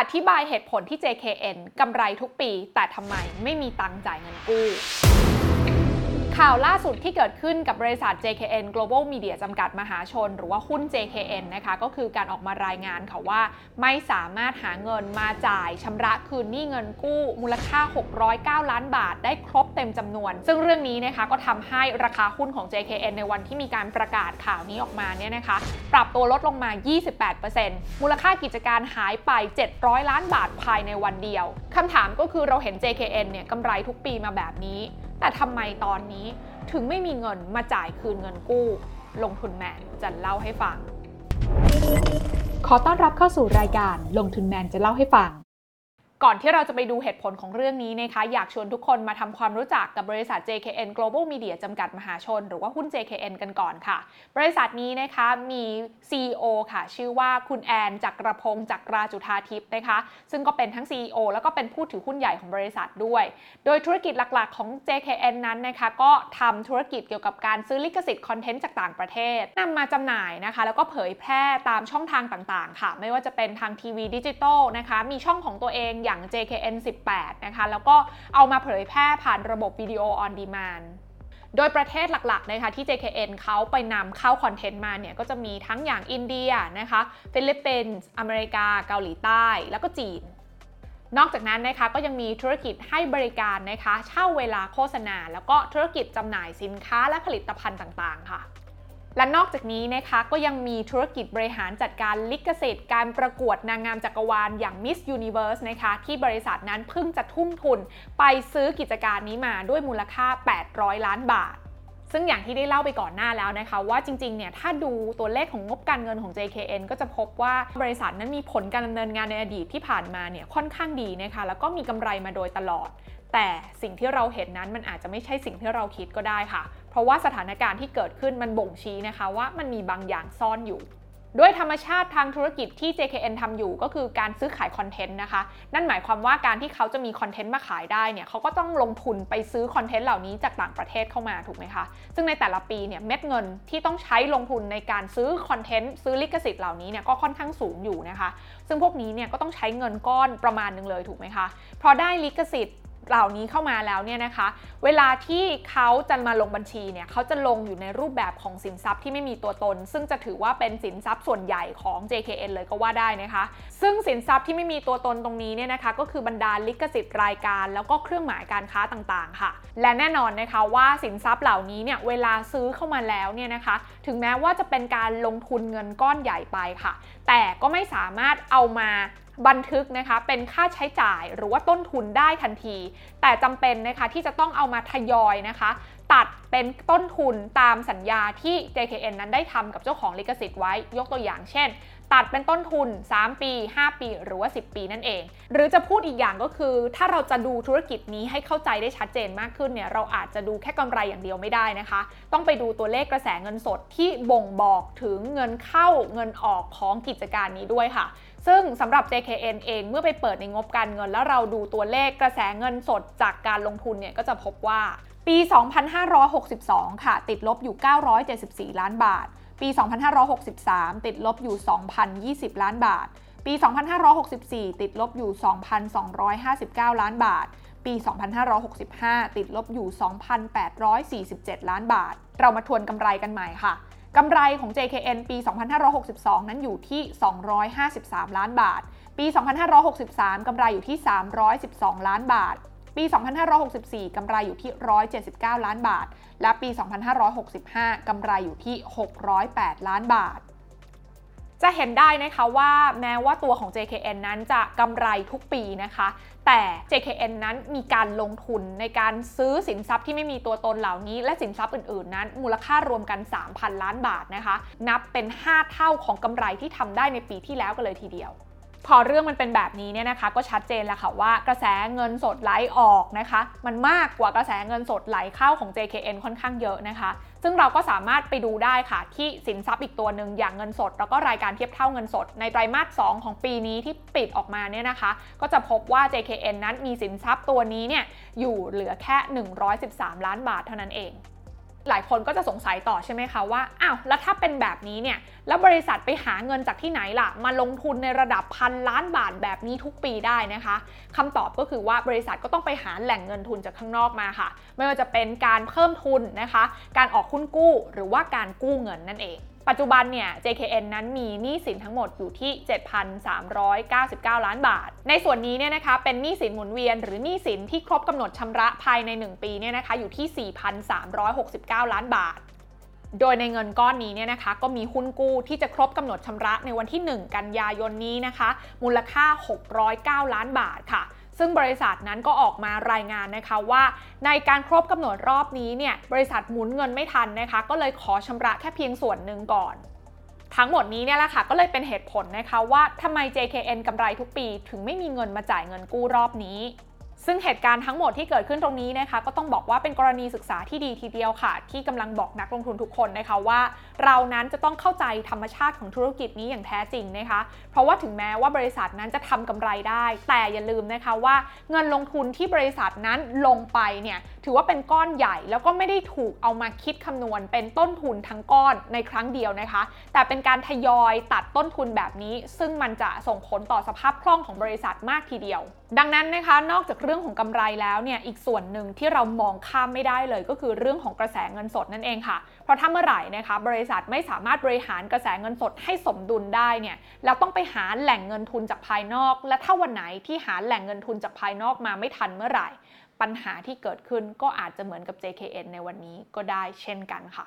อธิบายเหตุผลที่ JKN กำไรทุกปี แต่ทำไมไม่มีตังจ่ายเงินกู้ ข่าวล่าสุดที่เกิดขึ้นกับบริษัท JKN Global Media จำกัดมหาชน หรือว่าหุ้น JKN นะคะก็คือการออกมารายงานค่ะว่าไม่สามารถหาเงินมาจ่ายชำระคืนหนี้เงินกู้มูลค่า 609 ล้านบาท ได้ครบเต็มจำนวน ซึ่งเรื่องนี้นะคะก็ทำให้ราคาหุ้นของ JKN ในวันที่มีการประกาศข่าวนี้ออกมาเนี่ยนะคะ ปรับตัวลดลงมา 28%มูลค่ากิจการหายไป 700 ล้านบาทภายในวันเดียวคำถามก็คือเราเห็น JKN เนี่ยกำไรทุกปีมาแบบนี้ แต่ทำไมตอนนี้ถึงไม่มีเงินมาจ่ายคืนเงินกู้ ลงทุนแมนจะเล่าให้ฟัง ขอต้อนรับเข้าสู่รายการลงทุนแมนจะเล่าให้ฟัง ก่อนที่เราจะไปดูเหตุผลของเรื่องนี้นะคะอยากชวนทุกคนมาทำความรู้จักกับบริษัท JKN Global Media จำกัดมหาชน หรือว่าหุ้น JKN กันก่อนค่ะ บริษัทนี้นะคะมี CEO ค่ะ ชื่อว่าคุณแอนจักรพงษ์จักราจุฑาธิบดิ์นะคะ ซึ่งก็เป็นทั้ง CEO แล้วก็เป็นผู้ถือหุ้นใหญ่ของบริษัทด้วย โดยธุรกิจหลักๆของ JKN นั้นนะคะ ก็ทำธุรกิจเกี่ยวกับการซื้อลิขสิทธิ์คอนเทนต์จากต่างประเทศนำมาจำหน่ายนะคะ แล้วก็เผยแพร่ตามช่องทางต่างๆ ค่ะ ไม่ว่าจะเป็นทางทีวีดิจิตอลนะคะ มีช่องของตัวเองอย่าง JKN 18 นะคะ แล้วก็เอามาเผยแพร่ผ่านระบบ video on demandโดยประเทศหลักๆนะคะที่ JKN เขาไปนำเข้าคอนเทนต์มาเนี่ยก็จะมีทั้งอย่างอินเดียนะคะฟิลิปปินส์อเมริกา เกาหลีใต้ แล้วก็จีน นอกจากนั้นนะคะก็ยังมีธุรกิจให้บริการนะคะ เช่าเวลาโฆษณา แล้วก็ธุรกิจจำหน่ายสินค้าและผลิตภัณฑ์ต่างๆ ค่ะ และนอกจากนี้นะคะก็ยังมีธุรกิจบริหารจัดการลิขสิทธิ์การประกวดนางงามจักรวาลอย่าง Miss Universe นะคะที่บริษัทนั้นเพิ่งจะทุ่มทุน ไปซื้อกิจการนี้มาด้วยมูลค่า 800 ล้านบาทซึ่งอย่างที่ได้เล่าไปก่อนหน้าแล้วนะคะ ว่าจริงๆ เนี่ยถ้าดูตัวเลขของงบการเงินของ JKN ก็จะพบว่าบริษัทนั้นมีผลการดำเนินงานในอดีตที่ผ่านมาเนี่ยค่อนข้างดีนะคะ แล้วก็มีกำไรมาโดยตลอด แต่สิ่งที่เราเห็นนั้นมันอาจจะไม่ใช่สิ่งที่เราคิดก็ได้ค่ะ เพราะว่าสถานการณ์ที่เกิดขึ้นมันบ่งชี้นะคะว่ามันมีบางอย่างซ่อนอยู่ด้วยธรรมชาติทางธุรกิจที่ JKN ทำอยู่ก็คือการซื้อขายคอนเทนต์นะคะ นั่นหมายความว่าการที่เขาจะมีคอนเทนต์มาขายได้เนี่ยเขาก็ต้องลงทุนไปซื้อคอนเทนต์เหล่านี้จากต่างประเทศเข้ามาถูกไหมคะ ซึ่งในแต่ละปีเนี่ยเม็ดเงินที่ต้องใช้ลงทุนในการซื้อคอนเทนต์ซื้อลิขสิทธิ์เหล่านี้เนี่ยก็ค่อนข้างสูงอยู่นะคะ ซึ่งพวกนี้เนี่ยก็ต้องใช้เงินก้อนประมาณนึงเลยถูกไหมคะ พอได้ลิขสิทธิ์ เหล่านี้เข้ามาแล้วเนี่ยนะคะ เวลาที่เขาจะมาลงบัญชีเนี่ยเขาจะลงอยู่ในรูปแบบของสินทรัพย์ที่ไม่มีตัวตน ซึ่งจะถือว่าเป็นสินทรัพย์ส่วนใหญ่ของ JKN เลยก็ว่าได้นะคะ ซึ่งสินทรัพย์ที่ไม่มีตัวตนตรงนี้เนี่ยนะคะ ก็คือบรรดาลิขสิทธิ์รายการ แล้วก็เครื่องหมายการค้าต่างๆ ค่ะ และแน่นอนนะคะว่าสินทรัพย์เหล่านี้เนี่ยเวลาซื้อเข้ามาแล้วเนี่ยนะคะ ถึงแม้ว่าจะเป็นการลงทุนเงินก้อนใหญ่ไปค่ะ แต่ก็ไม่สามารถเอามาบันทึกนะคะเป็นค่าใช้จ่ายหรือว่าต้นทุนได้ทันที แต่จำเป็นนะคะที่จะต้องเอามาทยอยนะคะ ตัดเป็นต้นทุนตามสัญญาที่ JKN นั้นได้ทำกับเจ้าของลิขสิทธิ์ไว้ยกตัวอย่างเช่น ตัดเป็นต้นทุน 3 ปี 5 ปี หรือว่า 10 ปีนั่นเอง หรือจะพูดอีกอย่างก็คือ ถ้าเราจะดูธุรกิจนี้ให้เข้าใจได้ชัดเจนมากขึ้นเนี่ยเราอาจจะดูแค่กำไรอย่างเดียวไม่ได้นะคะ ต้องไปดูตัวเลขกระแสเงินสดที่บ่งบอกถึงเงินเข้าเงินออกของกิจการนี้ด้วยค่ะ ซึ่งสำหรับ JKN เองเมื่อไปเปิดในงบการเงิน แล้วเราดูตัวเลขกระแสเงินสดจากการลงทุนเนี่ยก็จะพบว่าปี 2562 ค่ะ ติดลบอยู่ 974 ล้านบาท ปี 2563 ติดลบอยู่ 2,020 ล้านบาท ปี 2564 ติดลบอยู่ 2,259 ล้านบาท ปี 2565 ติดลบอยู่ 2,847 ล้านบาท เรามาทวนกำไรกันใหม่ค่ะ กำไรของ JKN ปี 2562 นั้นอยู่ที่ 253 ล้านบาท ปี 2563 กำไรอยู่ที่ 312 ล้านบาท ปี 2564 กำไรอยู่ที่ 179 ล้านบาท และปี 2565 กำไรอยู่ที่ 608 ล้านบาท จะเห็นได้นะคะว่าแม้ว่าตัวของ JKN นั้นจะกำไรทุกปีนะคะ แต่ JKN นั้นมีการลงทุนในการซื้อสินทรัพย์ที่ไม่มีตัวตนเหล่านี้ และสินทรัพย์อื่นๆ นั้น มูลค่ารวมกัน 3,000 ล้านบาทนะคะ นับเป็น 5 เท่าของกำไรที่ทำได้ในปีที่แล้วกันเลยทีเดียวพอเรื่องมันเป็นแบบนี้เนี่ยนะคะ ก็ชัดเจนแล้วค่ะว่ากระแสเงินสดไหลออกนะคะ มันมากกว่ากระแสเงินสดไหลเข้าของ JKN ค่อนข้างเยอะนะคะ ซึ่งเราก็สามารถไปดูได้ค่ะที่สินทรัพย์อีกตัวหนึ่งอย่างเงินสด แล้วก็รายการเทียบเท่าเงินสด ในไตรมาส 2 ของปีนี้ที่ปิดออกมาเนี่ยนะคะ ก็จะพบว่า JKN นั้นมีสินทรัพย์ตัวนี้เนี่ยอยู่เหลือแค่ 113 ล้านบาทเท่านั้นเอง หลายคนก็จะสงสัยต่อใช่ไหมคะว่าอ้าวแล้วถ้าเป็นแบบนี้เนี่ยแล้วบริษัทไปหาเงินจากที่ไหนล่ะ มาลงทุนในระดับพันล้านบาทแบบนี้ทุกปีได้นะคะคำตอบก็คือว่าบริษัทก็ต้องไปหาแหล่งเงินทุนจากข้างนอกมาค่ะ ไม่ว่าจะเป็นการเพิ่มทุนนะคะ การออกคุณกู้หรือว่าการกู้เงินนั่นเอง ปัจจุบันเนี่ย JKN นั้นมีหนี้สินทั้งหมดอยู่ที่ 7,399 ล้านบาท ในส่วนนี้เนี่ยนะคะเป็นหนี้สินหมุนเวียนหรือหนี้สินที่ครบกำหนดชำระภายใน 1 ปีเนี่ยนะคะอยู่ที่ 4,369 ล้านบาทโดยในเงินก้อนนี้เนี่ยนะคะก็มีหุ้นกู้ที่จะครบกำหนดชำระในวันที่ 1 กันยายนนี้นะคะ มูลค่า 609 ล้านบาทค่ะ ซึ่งบริษัทนั้นก็ออกมารายงานนะคะว่า ในการครบกำหนดรอบนี้เนี่ยบริษัทหมุนเงินไม่ทันนะคะ ก็เลยขอชำระแค่เพียงส่วนหนึ่งก่อนทั้งหมดนี้เนี่ยแหละค่ะก็เลยเป็นเหตุผลนะคะว่าทำไม JKN กำไรทุกปีถึงไม่มีเงินมาจ่ายเงินกู้รอบนี้ ซึ่งเหตุการณ์ทั้งหมดที่เกิดขึ้นตรงนี้นะคะ ก็ต้องบอกว่าเป็นกรณีศึกษาที่ดีทีเดียวค่ะ ที่กำลังบอกนักลงทุนทุกคนนะคะว่า เรานั้นจะต้องเข้าใจธรรมชาติของธุรกิจนี้อย่างแท้จริงนะคะ เพราะว่าถึงแม้ว่าบริษัทนั้นจะทำกำไรได้ แต่อย่าลืมนะคะว่าเงินลงทุนที่บริษัทนั้นลงไปเนี่ยถือว่าเป็นก้อนใหญ่ แล้วก็ไม่ได้ถูกเอามาคิดคำนวณ เป็นต้นทุนทั้งก้อนในครั้งเดียวนะคะ แต่เป็นการทยอยตัดต้นทุนแบบนี้ ซึ่งมันจะส่งผลต่อสภาพคล่องของบริษัทมากทีเดียว ดังนั้นนะคะนอกจากเรื่องของกำไรแล้วเนี่ยอีกส่วนหนึ่งที่เรามองข้ามไม่ได้เลย ก็คือเรื่องของกระแสเงินสดนั่นเองค่ะ เพราะถ้าเมื่อไหร่นะคะบริษัทไม่สามารถบริหารกระแสเงินสดให้สมดุลได้เนี่ยเราต้องไปหาแหล่งเงินทุนจากภายนอก และถ้าวันไหนที่หาแหล่งเงินทุนจากภายนอกมาไม่ทันเมื่อไหร่ ปัญหาที่เกิดขึ้นก็อาจจะเหมือนกับ JKN ในวันนี้ก็ได้เช่นกันค่ะ